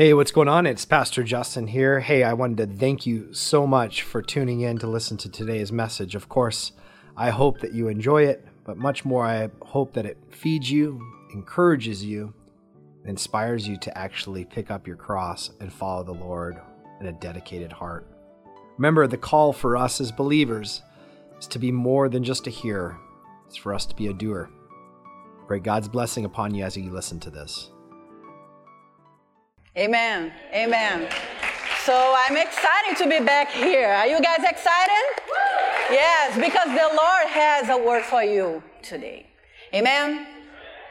Hey, what's going on? It's Pastor Justin here. Hey, I wanted to thank you so much for tuning in to listen to today's message. Of course, I hope that you enjoy it, but much more, I hope that it feeds you, encourages you, inspires you to actually pick up your cross and follow the Lord in a dedicated heart. Remember, the call for us as believers is to be more than just a hearer, it's for us to be a doer. Pray God's blessing upon you as you listen to this. Amen. Amen. So I'm excited to be back here. Are you guys excited? Yes, because the Lord has a word for you today. Amen.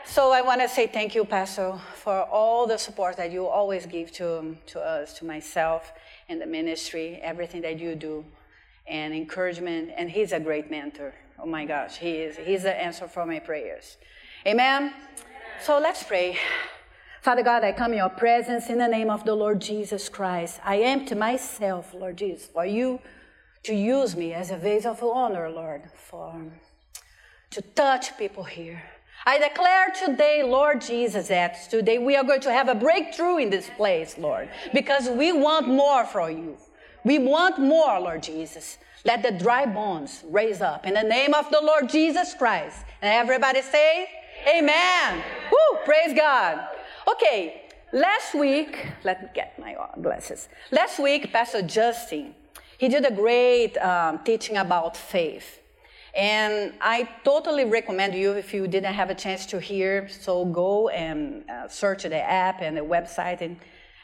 So I want to say thank you, Pastor, for all the support that you always give to, to us, to myself, and the ministry, everything that you do, and encouragement. And he's a great mentor. Oh my gosh, he is. He's the answer for my prayers. Amen. So let's pray. Father God, I come in your presence in the name of the Lord Jesus Christ. I empty myself, Lord Jesus, for you to use me as a vase of honor, Lord, for to touch people here. I declare today, Lord Jesus, that today we are going to have a breakthrough in this place, Lord, because we want more from you. We want more, Lord Jesus. Let the dry bones raise up in the name of the Lord Jesus Christ. And everybody say, Amen. Woo, praise God. Okay, last week, let me get my glasses. Last week, Pastor Justin, he did a great um, teaching about faith. And I totally recommend you, if you didn't have a chance to hear, so go and uh, search the app and the website, and,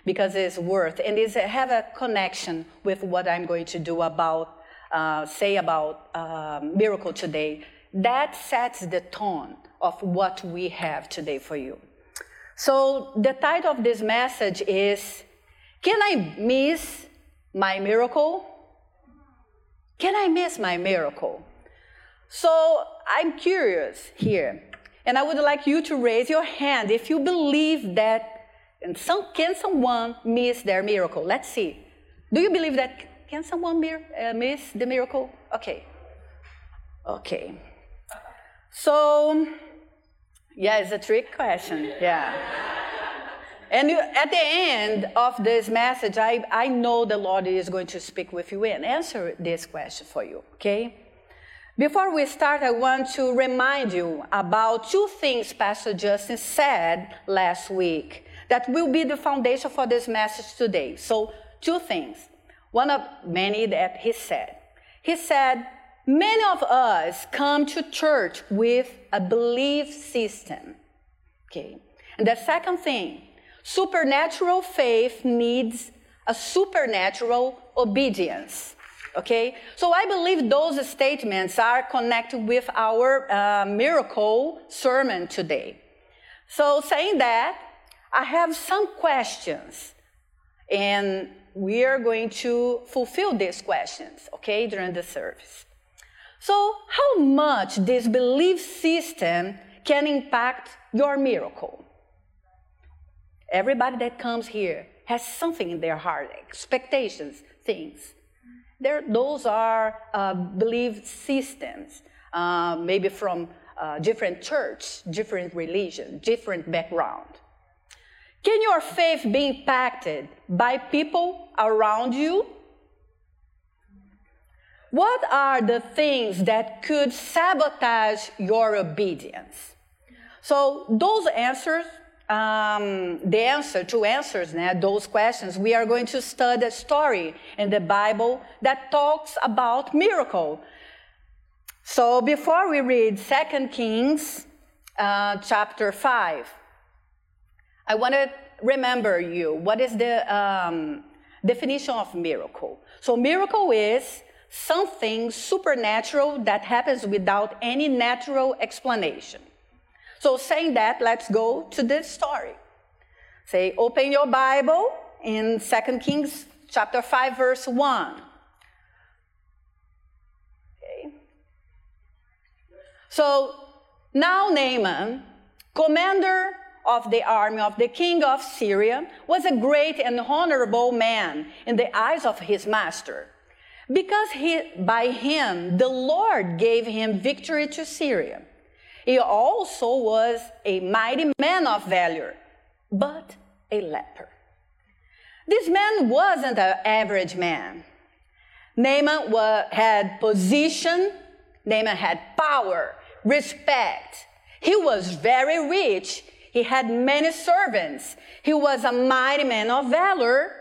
because it's worth. And it have a connection with what I'm going to do about, uh, say about uh, miracle today. That sets the tone of what we have today for you. So the title of this message is Can I miss my miracle? Can I miss my miracle? So I'm curious here, and I would like you to raise your hand if you believe that and some, can someone miss their miracle? Let's see. Do you believe that can someone uh, miss the miracle? Okay. Okay. So yeah, it's a trick question. Yeah. And you, at the end of this message, I, I know the Lord is going to speak with you and answer this question for you, okay? Before we start, I want to remind you about two things Pastor Justin said last week that will be the foundation for this message today. So, two things. One of many that he said. He said, Many of us come to church with a belief system. Okay. And the second thing, supernatural faith needs a supernatural obedience. Okay? So I believe those statements are connected with our uh, miracle sermon today. So, saying that, I have some questions, and we are going to fulfill these questions, okay, during the service. So, how much this belief system can impact your miracle? Everybody that comes here has something in their heart, expectations, things. There, those are uh, belief systems, uh, maybe from uh, different church, different religion, different background. Can your faith be impacted by people around you what are the things that could sabotage your obedience? So, those answers, um, the answer, two answers, né, those questions, we are going to study a story in the Bible that talks about miracle. So, before we read 2 Kings uh, chapter 5, I want to remember you what is the um, definition of miracle. So, miracle is something supernatural that happens without any natural explanation. So, saying that, let's go to this story. Say, open your Bible in 2 Kings chapter 5, verse 1. Okay. So, now Naaman, commander of the army of the king of Syria, was a great and honorable man in the eyes of his master because he, by him the Lord gave him victory to Syria. He also was a mighty man of valor, but a leper. This man wasn't an average man. Naaman had position, Naaman had power, respect. He was very rich. He had many servants. He was a mighty man of valor,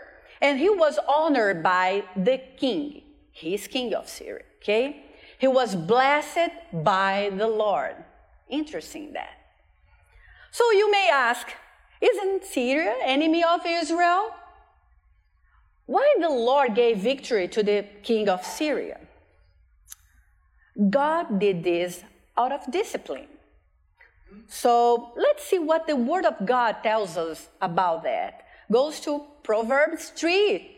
and he was honored by the king. He's king of Syria, okay? He was blessed by the Lord. Interesting that. So you may ask, isn't Syria enemy of Israel? Why the Lord gave victory to the king of Syria? God did this out of discipline. So let's see what the Word of God tells us about that. Goes to Proverbs 3,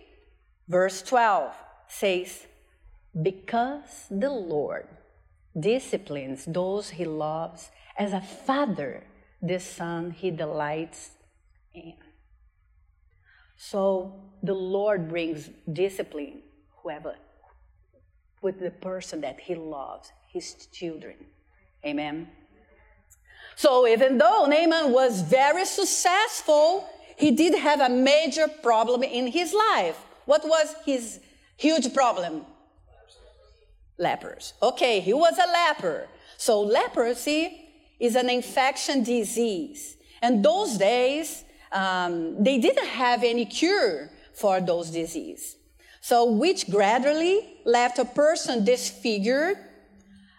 verse 12, says, Because the Lord disciplines those he loves as a father, the son he delights in. So the Lord brings discipline, whoever, with the person that he loves, his children. Amen. So even though Naaman was very successful, he did have a major problem in his life. What was his huge problem? Lepers. Okay, he was a leper. So leprosy is an infection disease. And those days, um, they didn't have any cure for those diseases. So, which gradually left a person disfigured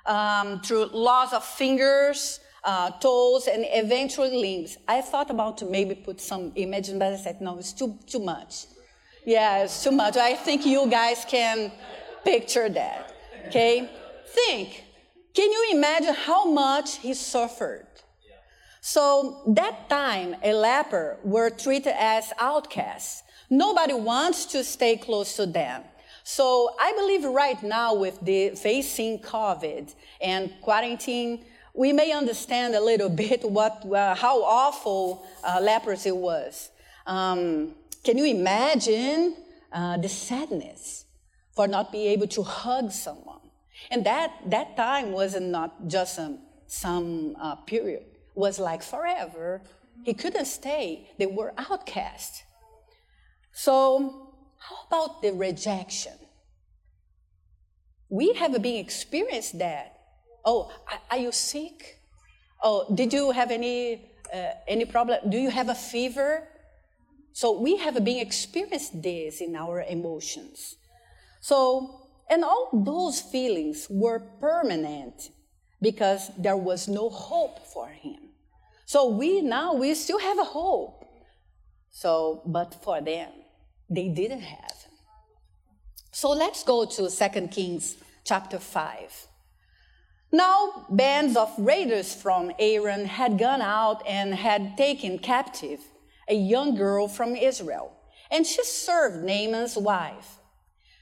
um, through loss of fingers, uh, toes, and eventually limbs. I thought about maybe put some images, but I said, no, it's too, too much. Yeah, it's too much. I think you guys can picture that. Okay? Think. Can you imagine how much he suffered? So that time, a leper were treated as outcasts. Nobody wants to stay close to them. So I believe right now with the facing COVID and quarantine, we may understand a little bit what, uh, how awful uh, leprosy was. Um, can you imagine uh, the sadness for not being able to hug someone? And that, that time wasn't not just some, some uh, period was like forever. He couldn't stay. They were outcast. So, how about the rejection? We have been experienced that. Oh, are you sick? Oh, did you have any uh, any problem? Do you have a fever? So we have been experienced this in our emotions. So, and all those feelings were permanent because there was no hope for him. So we now we still have a hope. So, but for them, they didn't have. So let's go to 2 Kings chapter 5. Now, bands of raiders from Aram had gone out and had taken captive a young girl from Israel, and she served Naaman's wife.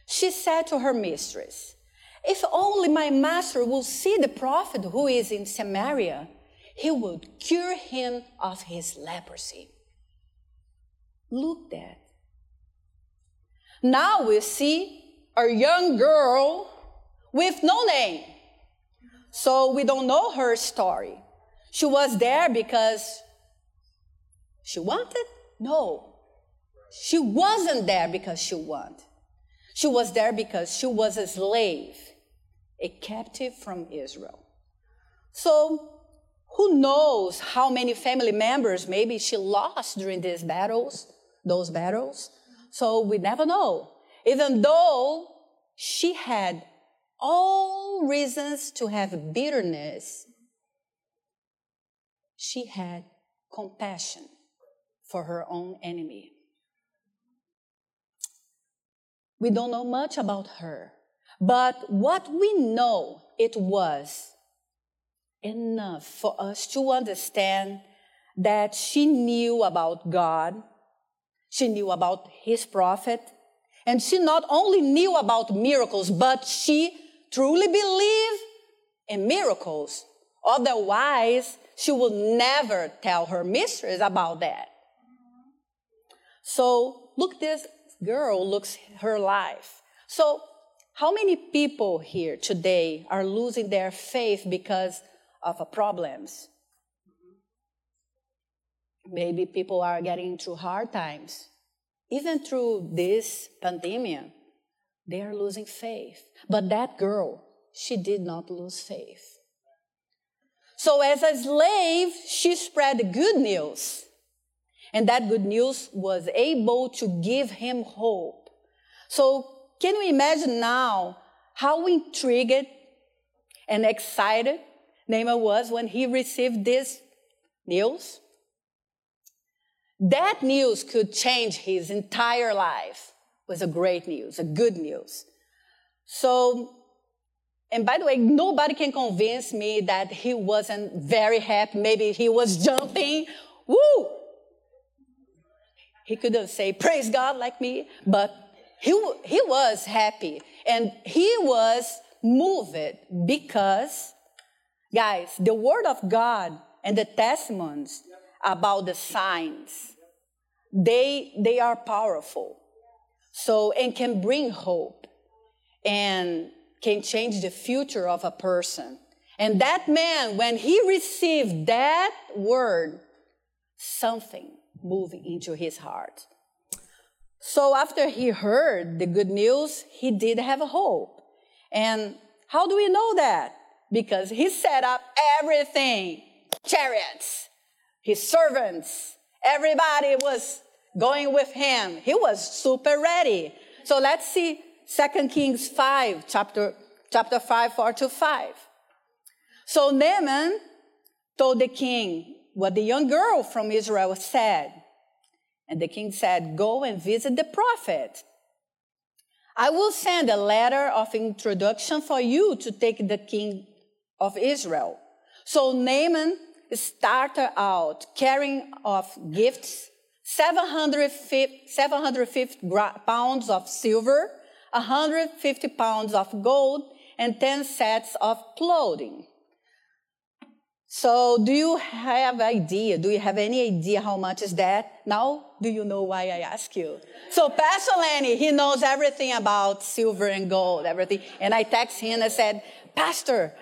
She said to her mistress, If only my master will see the prophet who is in Samaria, he would cure him of his leprosy. Look at that. Now we see a young girl with no name. So we don't know her story. She was there because she wanted? No. She wasn't there because she wanted. She was there because she was a slave, a captive from Israel. So who knows how many family members maybe she lost during these battles, those battles? So we never know. Even though she had all reasons to have bitterness, she had compassion for her own enemy. We don't know much about her, but what we know it was enough for us to understand that she knew about God, she knew about his prophet, and she not only knew about miracles, but she truly believed in miracles. Otherwise, she would never tell her mistress about that. So look this girl looks her life. So how many people here today are losing their faith because of problems. Maybe people are getting through hard times. even through this pandemic, they are losing faith. But that girl, she did not lose faith. So, as a slave, she spread the good news. And that good news was able to give him hope. So, can you imagine now how intrigued and excited Naaman was when he received this news? That news could change his entire life. It was a great news, a good news. So, and by the way, nobody can convince me that he wasn't very happy. Maybe he was jumping. Woo! He couldn't say praise God like me, but he, he was happy and he was moved because, guys, the word of God and the testimonies about the signs, they, they are powerful. So, and can bring hope and can change the future of a person. And that man, when he received that word, something moved into his heart. So after he heard the good news, he did have hope. And how do we know that? Because he set up everything chariots, his servants, everybody was going with him. He was super ready. So let's see 2 Kings 5, chapter, chapter 5, 4 to 5. So Naaman told the king what the young girl from Israel said. And the king said, Go and visit the prophet. I will send a letter of introduction for you to take the king of Israel. So Naaman started out carrying off gifts 750, 750 pounds of silver, 150 pounds of gold, and 10 sets of clothing. So, do you have idea? Do you have any idea how much is that? Now, do you know why I ask you? So, Pastor Lenny, he knows everything about silver and gold, everything. And I text him and said, Pastor,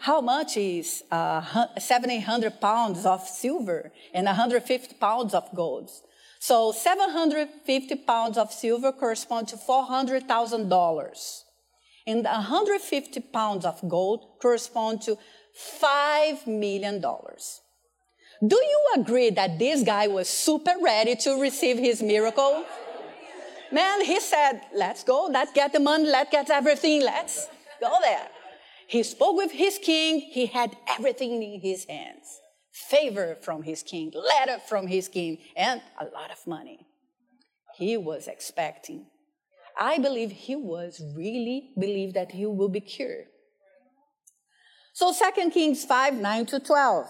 how much is uh, 700 pounds of silver and 150 pounds of gold? So, 750 pounds of silver correspond to $400,000. And 150 pounds of gold correspond to $5 million. Do you agree that this guy was super ready to receive his miracle? Man, he said, let's go, let's get the money, let's get everything, let's go there. He spoke with his king, he had everything in his hands favor from his king, letter from his king, and a lot of money. He was expecting. I believe he was really believed that he will be cured. So 2 Kings 5 9 to 12.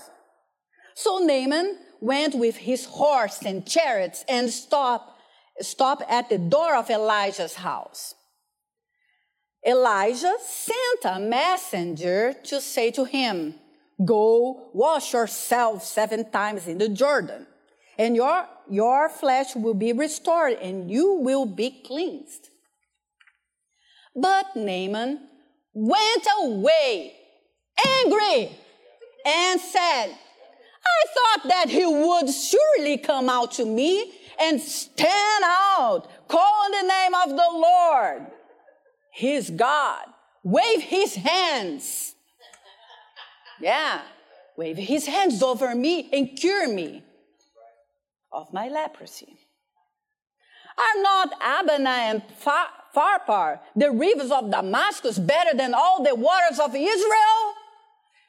So Naaman went with his horse and chariots and stopped, stopped at the door of Elijah's house. Elijah sent a messenger to say to him, Go wash yourself seven times in the Jordan, and your, your flesh will be restored, and you will be cleansed. But Naaman went away angry and said, I thought that he would surely come out to me and stand out, call in the name of the Lord, his God, wave his hands. Yeah, wave his hands over me and cure me of my leprosy. Are not Abana and Pharpar, the rivers of Damascus, better than all the waters of Israel?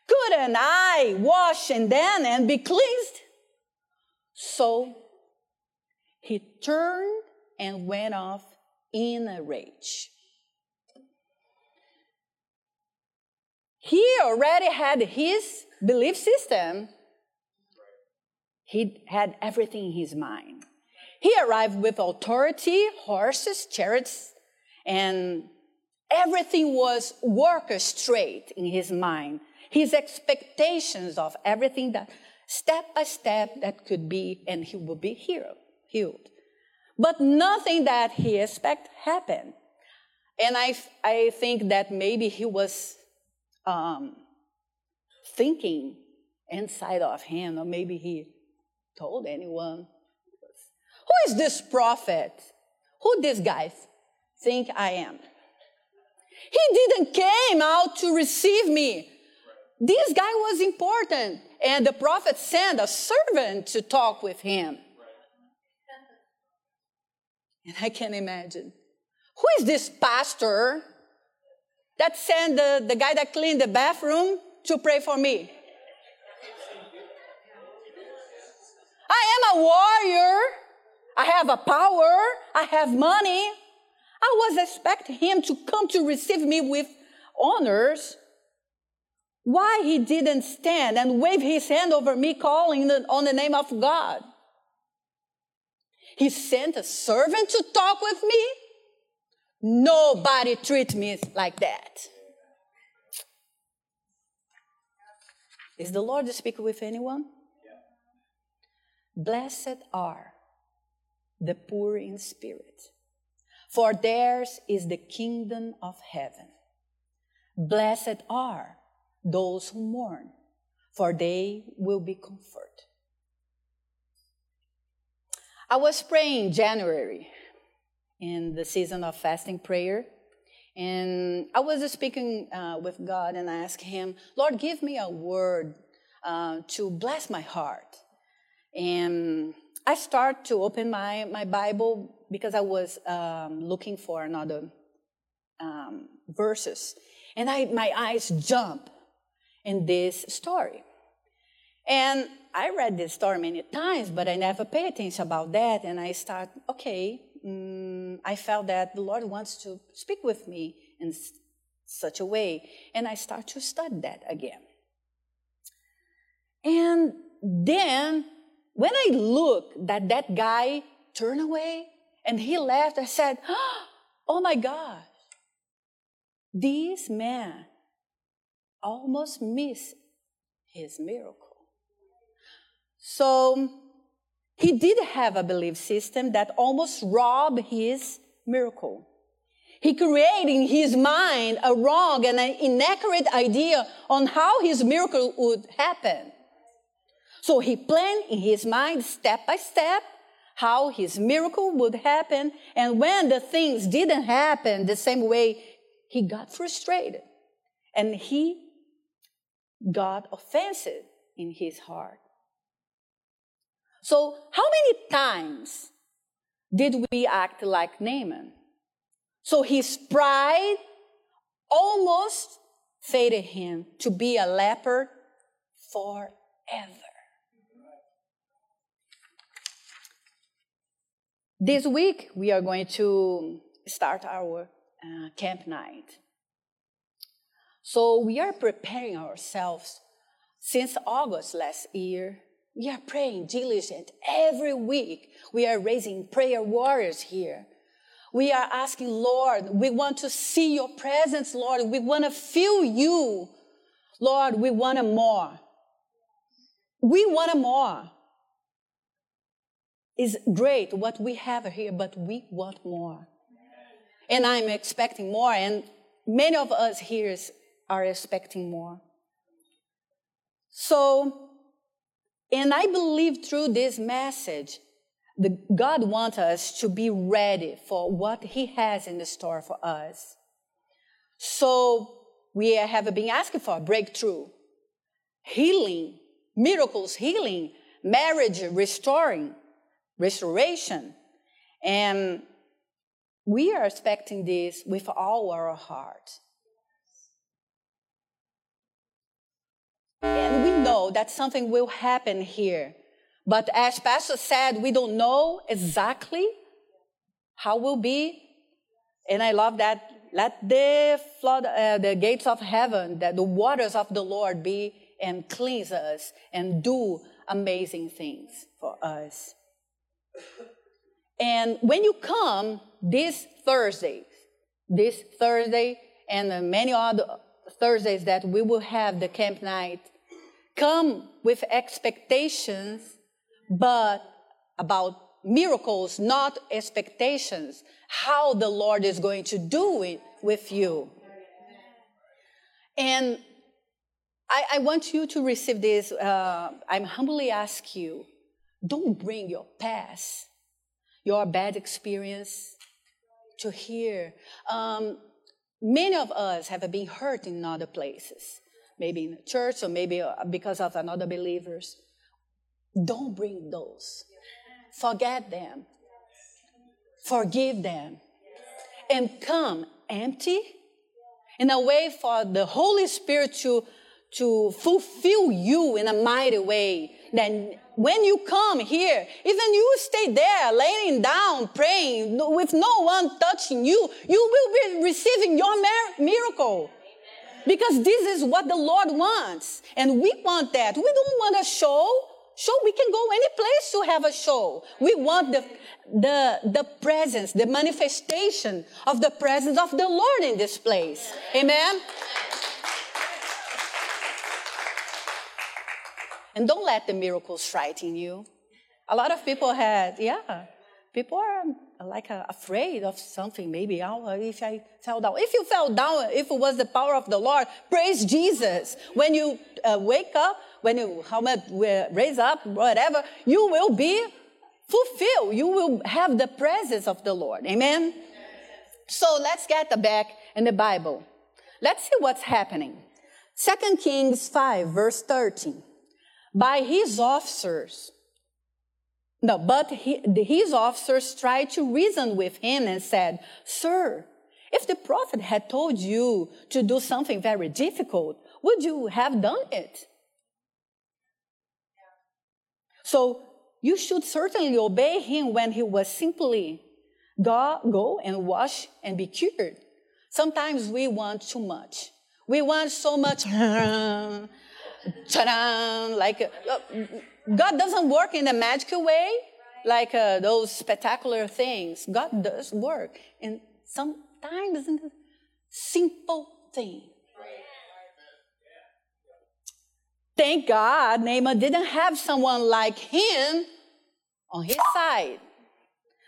Couldn't I wash and then and be cleansed? So he turned and went off in a rage. He already had his belief system. He had everything in his mind. He arrived with authority, horses, chariots, and everything was orchestrated in his mind his expectations of everything that step by step that could be, and he would be healed. healed. But nothing that he expect happened. And I, I think that maybe he was um, thinking inside of him, or maybe he told anyone, Who is this prophet who this guy think I am? He didn't came out to receive me. This guy was important. And the prophet sent a servant to talk with him. And I can't imagine. Who is this pastor that sent the, the guy that cleaned the bathroom to pray for me? I am a warrior. I have a power. I have money. I was expecting him to come to receive me with honors. Why he didn't stand and wave his hand over me, calling on the name of God? He sent a servant to talk with me. Nobody treat me like that. Is the Lord speaking with anyone? Blessed are the poor in spirit, for theirs is the kingdom of heaven. Blessed are those who mourn, for they will be comforted. I was praying January in the season of fasting prayer. And I was speaking uh, with God and I asked Him, Lord, give me a word uh, to bless my heart. And I start to open my, my Bible because I was um, looking for another um, verses. And I, my eyes jump in this story. And I read this story many times, but I never pay attention about that. And I start, okay, mm, I felt that the Lord wants to speak with me in s- such a way. And I start to study that again. And then when I look that that guy turned away and he left, I said, oh my gosh, this man almost missed his miracle. So he did have a belief system that almost robbed his miracle. He created in his mind a wrong and an inaccurate idea on how his miracle would happen. So he planned in his mind step by step how his miracle would happen. And when the things didn't happen the same way, he got frustrated and he got offended in his heart. So, how many times did we act like Naaman? So his pride almost fated him to be a leper forever. This week, we are going to start our uh, camp night. So, we are preparing ourselves since August last year. We are praying diligent every week. We are raising prayer warriors here. We are asking, Lord, we want to see your presence, Lord. We want to feel you. Lord, we want more. We want more is great what we have here, but we want more. And I'm expecting more, and many of us here are expecting more. So, and I believe through this message, the, God wants us to be ready for what He has in the store for us. So, we have been asking for a breakthrough, healing, miracles, healing, marriage restoring, restoration. And we are expecting this with all our heart. And we know that something will happen here. But as Pastor said, we don't know exactly how will be. And I love that. Let the flood, uh, the gates of heaven, that the waters of the Lord be and cleanse us and do amazing things for us. And when you come this Thursday, this Thursday, and many other Thursdays that we will have the camp night, come with expectations, but about miracles, not expectations, how the Lord is going to do it with you. And I, I want you to receive this. Uh, I'm humbly ask you don't bring your past, your bad experience, to hear. Um, many of us have been hurt in other places, maybe in the church or maybe uh, because of another believers. Don't bring those. Forget them. Forgive them. And come empty in a way for the Holy Spirit to, to fulfill you in a mighty way. Then when you come here, even you stay there laying down, praying with no one touching you, you will be receiving your miracle. Because this is what the Lord wants. And we want that. We don't want a show. Show, we can go any place to have a show. We want the, the, the presence, the manifestation of the presence of the Lord in this place. Amen. And don't let the miracles frighten you. A lot of people had, yeah, people are like uh, afraid of something. Maybe, oh, if I fell down. If you fell down, if it was the power of the Lord, praise Jesus. When you uh, wake up, when you how much raise up, whatever, you will be fulfilled. You will have the presence of the Lord. Amen. So let's get back in the Bible. Let's see what's happening. Second Kings 5, verse 13 by his officers. No, but he, his officers tried to reason with him and said, Sir, if the prophet had told you to do something very difficult, would you have done it? So you should certainly obey him when he was simply go, go and wash and be cured. Sometimes we want too much. We want so much like uh, God doesn't work in a magical way, like uh, those spectacular things. God does work in sometimes in a simple thing. Thank God Naaman didn't have someone like him on his side.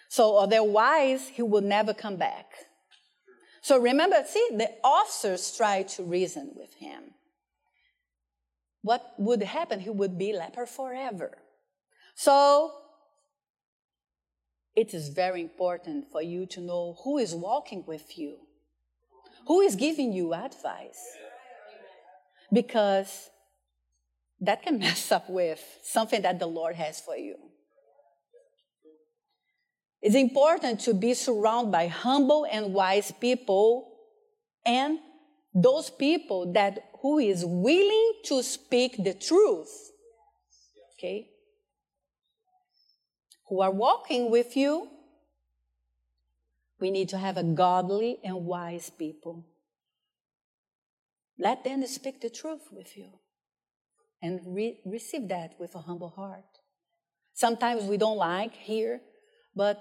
So otherwise, he would never come back. So remember, see, the officers tried to reason with him what would happen? He would be leper forever. So, it is very important for you to know who is walking with you, who is giving you advice. Because that can mess up with something that the Lord has for you. It's important to be surrounded by humble and wise people and those people that who is willing to speak the truth. Okay? Who are walking with you. We need to have a godly and wise people. Let them speak the truth with you and re- receive that with a humble heart. Sometimes we don't like here, but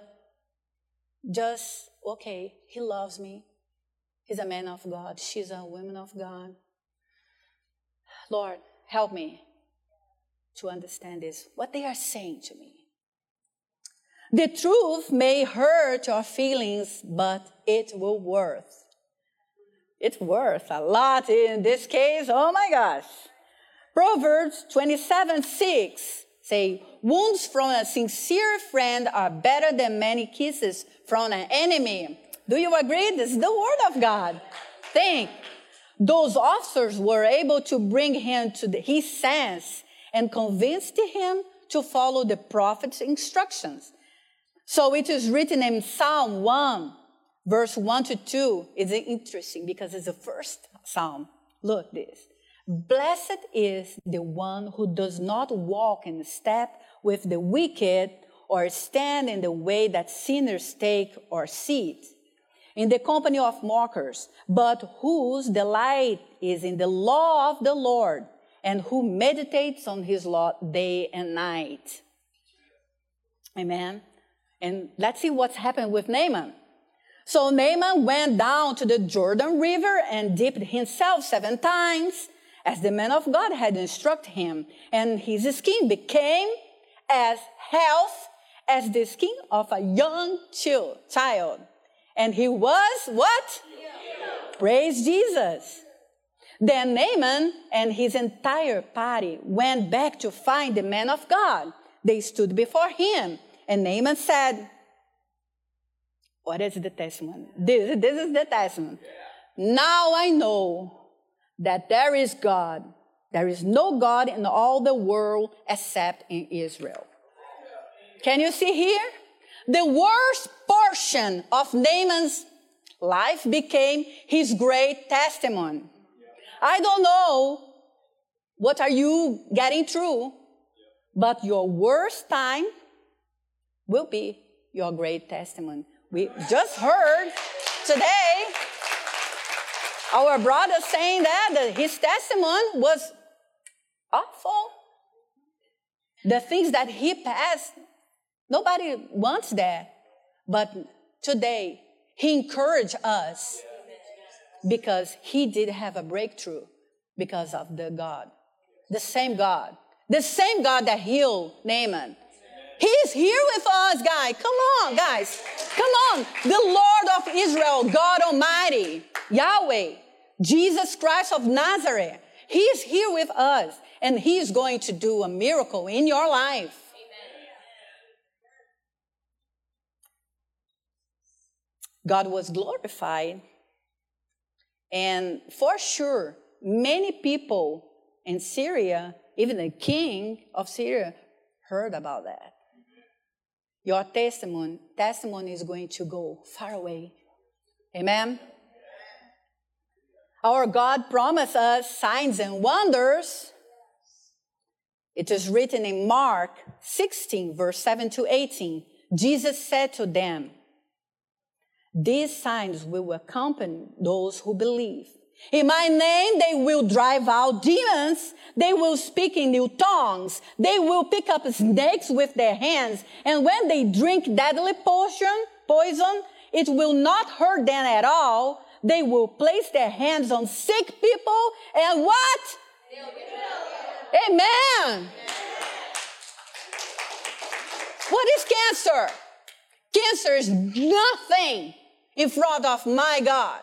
just, okay, he loves me. He's a man of God. She's a woman of God. Lord, help me to understand this, what they are saying to me. The truth may hurt your feelings, but it will worth. It's worth a lot in this case. Oh my gosh. Proverbs 27 6 say, Wounds from a sincere friend are better than many kisses from an enemy. Do you agree? This is the word of God. Think those officers were able to bring him to the, his sense and convinced him to follow the prophet's instructions. So it is written in Psalm 1, verse 1 to 2. It's interesting because it's the first psalm. Look this. Blessed is the one who does not walk in step with the wicked or stand in the way that sinners take or sit in the company of mockers, but whose delight is in the law of the Lord, and who meditates on his law day and night. Amen. And let's see what's happened with Naaman. So Naaman went down to the Jordan River and dipped himself seven times, as the man of God had instructed him, and his skin became as health as the skin of a young child. And he was what? Praise Jesus. Then Naaman and his entire party went back to find the man of God. They stood before him, and Naaman said, What is the testimony? This, this is the testimony. Now I know that there is God. There is no God in all the world except in Israel. Can you see here? The worst portion of Naaman's life became his great testimony. I don't know what are you getting through, but your worst time will be your great testimony. We just heard today our brother saying that, that his testimony was awful. The things that he passed, nobody wants that. But today, he encouraged us because he did have a breakthrough because of the God. The same God. The same God that healed Naaman. He's here with us, guys. Come on, guys. Come on. The Lord of Israel, God Almighty, Yahweh, Jesus Christ of Nazareth. He's here with us and He's going to do a miracle in your life. God was glorified. And for sure, many people in Syria, even the king of Syria, heard about that. Your testimony, testimony is going to go far away. Amen. Our God promised us signs and wonders. It is written in Mark 16, verse 7 to 18. Jesus said to them, These signs will accompany those who believe. In my name, they will drive out demons. They will speak in new tongues. They will pick up snakes with their hands. And when they drink deadly potion, poison, it will not hurt them at all. They will place their hands on sick people and what? Amen. What is cancer? Cancer is nothing in front of my God.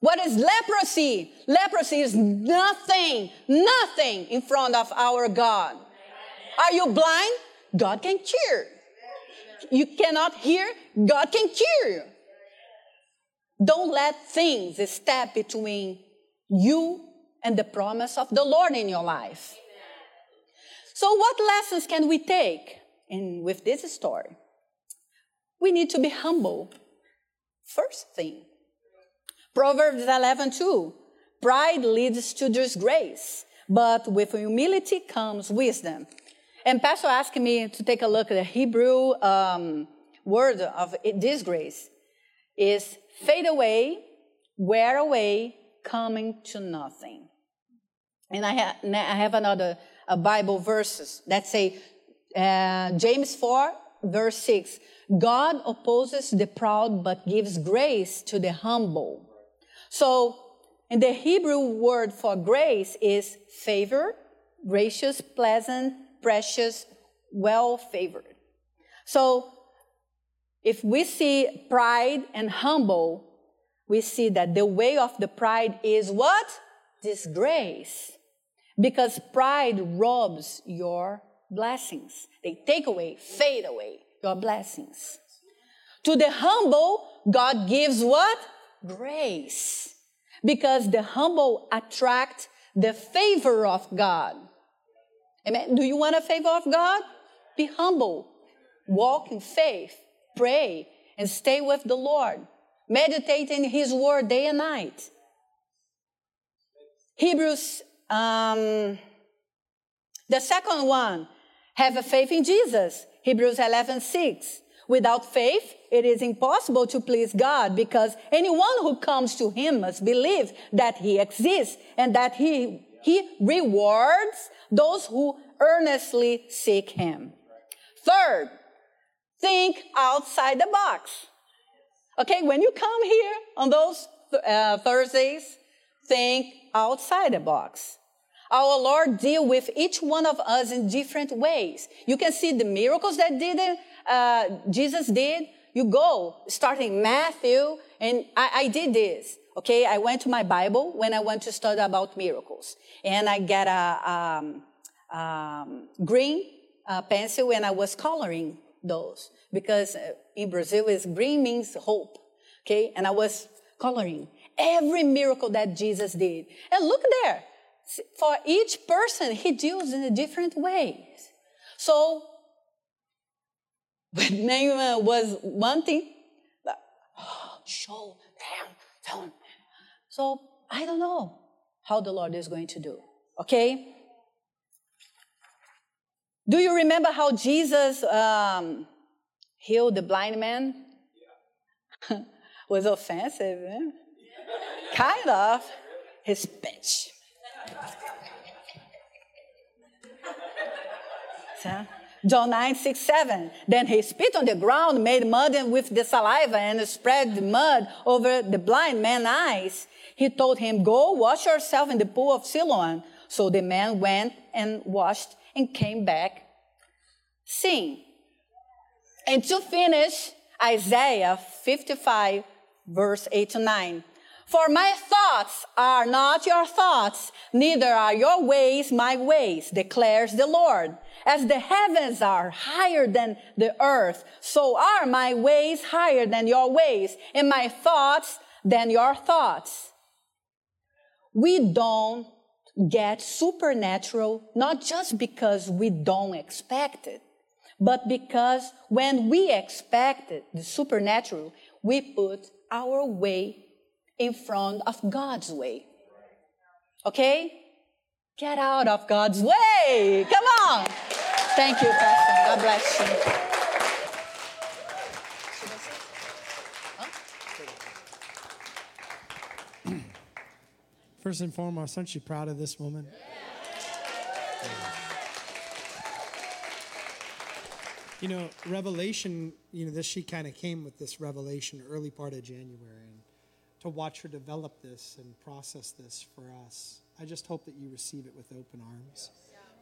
What is leprosy? Leprosy is nothing, nothing in front of our God. Are you blind? God can cure. You cannot hear? God can cure you. Don't let things step between you and the promise of the Lord in your life. So, what lessons can we take in, with this story? We need to be humble. First thing, Proverbs 11, 2. Pride leads to disgrace, but with humility comes wisdom. And Pastor asked me to take a look at the Hebrew um, word of disgrace is fade away, wear away, coming to nothing. And I, ha- I have another uh, Bible verses that say, uh, James 4, verse 6, God opposes the proud but gives grace to the humble. So, in the Hebrew word for grace is favor, gracious, pleasant, precious, well favored. So, if we see pride and humble, we see that the way of the pride is what? Disgrace. Because pride robs your blessings. They take away, fade away your blessings. To the humble, God gives what? grace because the humble attract the favor of God. Amen. Do you want a favor of God? Be humble. Walk in faith. Pray and stay with the Lord. Meditate in His word day and night. Hebrews, um, the second one, have a faith in Jesus. Hebrews 11, 6. Without faith, it is impossible to please God because anyone who comes to Him must believe that He exists and that He, he rewards those who earnestly seek Him. Third, think outside the box. Okay, when you come here on those uh, Thursdays, think outside the box. Our Lord deal with each one of us in different ways. You can see the miracles that did uh, Jesus did, you go, starting Matthew, and I, I, did this. Okay, I went to my Bible when I went to study about miracles, and I got a um, um, green uh, pencil when I was coloring those because uh, in Brazil is green means hope. Okay, and I was coloring every miracle that Jesus did, and look there. For each person, he deals in a different ways. So when Naaman was wanting, thing, oh, show them, them. So I don't know how the Lord is going to do. Okay? Do you remember how Jesus um, healed the blind man? Yeah. was offensive, eh? kind of. His speech. So, John 9, 6, 7. Then he spit on the ground, made mud and with the saliva, and spread the mud over the blind man's eyes. He told him, Go wash yourself in the pool of Siloam. So the man went and washed and came back seeing. And to finish, Isaiah 55, verse 8 to 9. For my thoughts are not your thoughts, neither are your ways my ways, declares the Lord. As the heavens are higher than the earth, so are my ways higher than your ways, and my thoughts than your thoughts. We don't get supernatural not just because we don't expect it, but because when we expect it, the supernatural, we put our way in front of God's way. Okay? Get out of God's way. Come on. Thank you, Pastor. God bless you. First and foremost, aren't you proud of this woman? You know, revelation, you know, this she kind of came with this revelation early part of January and to watch her develop this and process this for us. I just hope that you receive it with open arms.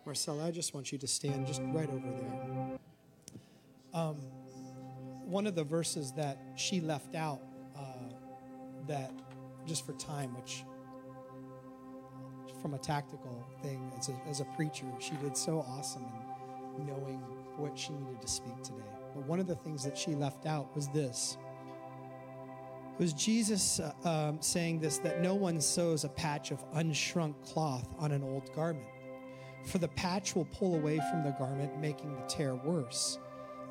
Marcela, I just want you to stand just right over there. Um, one of the verses that she left out, uh, that just for time, which from a tactical thing as a, as a preacher, she did so awesome in knowing what she needed to speak today. But one of the things that she left out was this was Jesus uh, um, saying this that no one sews a patch of unshrunk cloth on an old garment, for the patch will pull away from the garment, making the tear worse.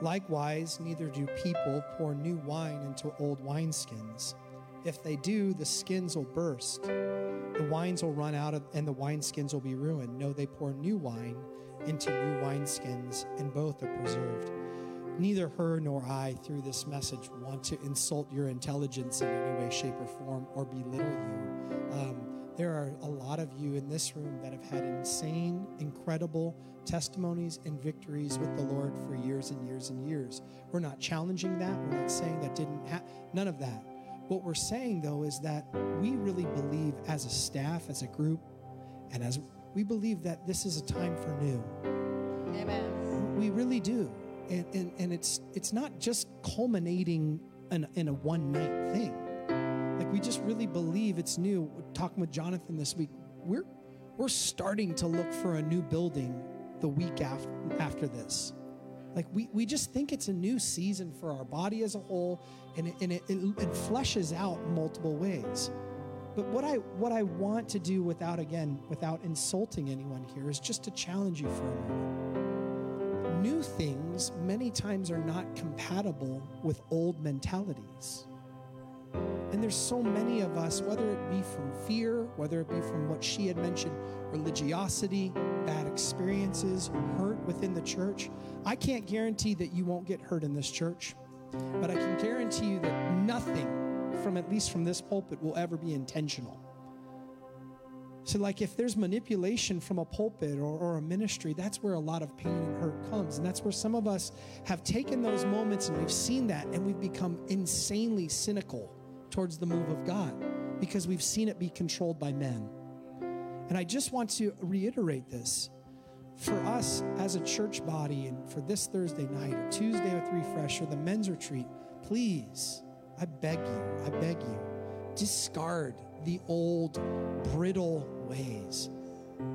Likewise, neither do people pour new wine into old wineskins. If they do, the skins will burst. The wines will run out, of, and the wineskins will be ruined. No, they pour new wine into new wineskins, and both are preserved neither her nor I, through this message, want to insult your intelligence in any way, shape, or form or belittle you. Um, there are a lot of you in this room that have had insane, incredible testimonies and victories with the Lord for years and years and years. We're not challenging that. We're not saying that didn't happen. None of that. What we're saying, though, is that we really believe as a staff, as a group, and as we believe that this is a time for new. Amen. We really do and, and, and it's it's not just culminating in, in a one night thing. Like we just really believe it's new. Talking with jonathan this week we're we're starting to look for a new building the week after after this. Like we, we just think it's a new season for our body as a whole and it, and it, it, it fleshes out multiple ways. But what i what i want to do without again without insulting anyone here is just to challenge you for a moment new things many times are not compatible with old mentalities. And there's so many of us, whether it be from fear, whether it be from what she had mentioned, religiosity, bad experiences, hurt within the church. I can't guarantee that you won't get hurt in this church, but I can guarantee you that nothing from at least from this pulpit will ever be intentional. So, like, if there's manipulation from a pulpit or, or, a ministry, that's where a lot of pain and hurt comes. And that's where some of us have taken those moments and we've seen that and we've become insanely cynical towards the move of God because we've seen it be controlled by men. And I just want to reiterate this for us as a church body and for this Thursday night or Tuesday with Refresh or the men's retreat, please, I beg you, I beg you, discard the old brittle ways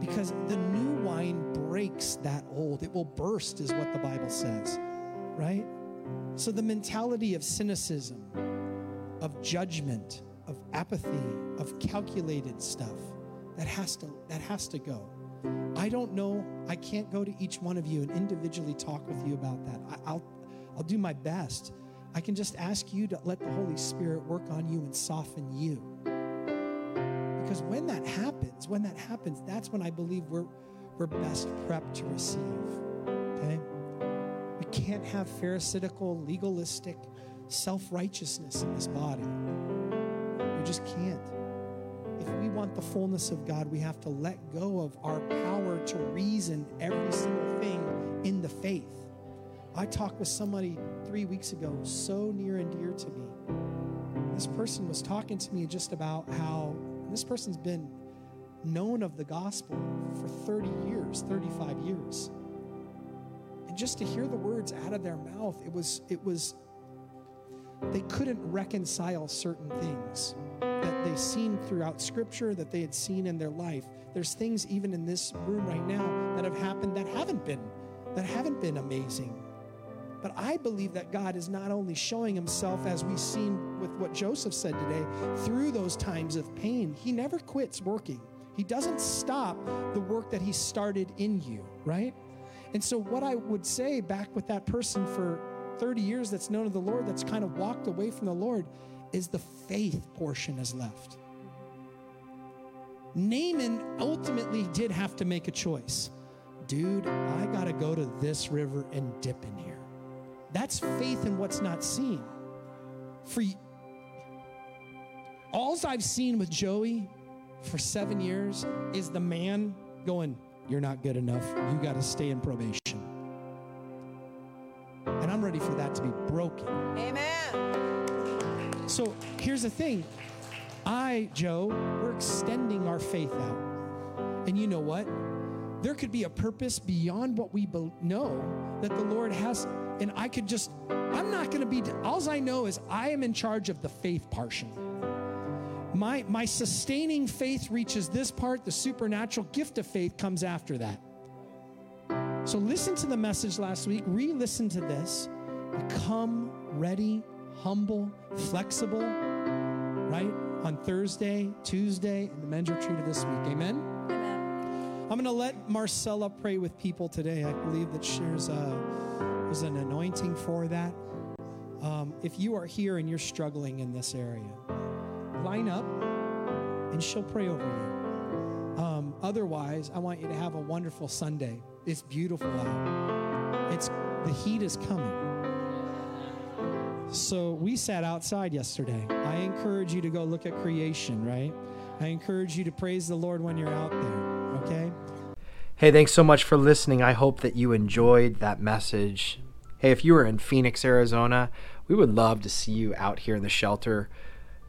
because the new wine breaks that old. It will burst, is what the Bible says, right? So the mentality of cynicism, of judgment, of apathy, of calculated stuff, that has to that has to go. I don't know. I can't go to each one of you and individually talk with you about that. I, I'll I'll do my best. I can just ask you to let the Holy Spirit work on you and soften you. Because when that happens, when that happens, that's when I believe we're we're best prepped to receive. Okay? We can't have pharisaical, legalistic self-righteousness in this body. We just can't. If we want the fullness of God, we have to let go of our power to reason every single thing in the faith. I talked with somebody three weeks ago, so near and dear to me. This person was talking to me just about how this person's been known of the gospel for 30 years, 35 years. And just to hear the words out of their mouth, it was, it was, they couldn't reconcile certain things that they seen throughout scripture, that they had seen in their life. There's things even in this room right now that have happened that haven't been, that haven't been amazing. But I believe that God is not only showing himself, as we've seen with what Joseph said today, through those times of pain. He never quits working. He doesn't stop the work that He started in you, right? And so, what I would say back with that person for 30 years that's known of the Lord, that's kind of walked away from the Lord, is the faith portion is left. Naaman ultimately did have to make a choice. Dude, I got to go to this river and dip in here. That's faith in what's not seen. For alls I've seen with Joey for seven years is the man going, You're not good enough. You got to stay in probation. And I'm ready for that to be broken. Amen. So here's the thing I, Joe, we're extending our faith out. And you know what? There could be a purpose beyond what we know that the Lord has. And I could just, I'm not going to be, all I know is I am in charge of the faith portion my, my sustaining faith reaches this part, the supernatural gift of faith comes after that. So listen to the message last week, re listen to this. Become ready, humble, flexible, right? On Thursday, Tuesday, and the men's retreat of this week. Amen? Amen. I'm going to let Marcela pray with people today. I believe that there's, a, uh, an anointing for that. Um, if you are here and you're struggling in this area, line up and she'll pray over you. Um, otherwise, I want you to have a wonderful Sunday. It's beautiful out. It's the heat is coming. So we sat outside yesterday. I encourage you to go look at creation, right? I encourage you to praise the Lord when you're out there, okay? Hey, thanks so much for listening. I hope that you enjoyed that message. Hey, if you are in Phoenix, Arizona, we would love to see you out here in the shelter.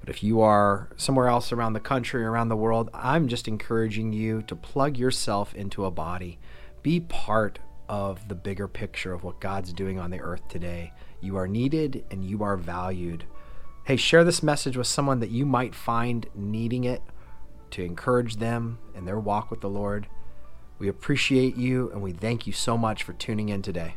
But if you are somewhere else around the country, around the world, I'm just encouraging you to plug yourself into a body. Be part of the bigger picture of what God's doing on the earth today. You are needed and you are valued. Hey, share this message with someone that you might find needing it to encourage them in their walk with the Lord. We appreciate you and we thank you so much for tuning in today.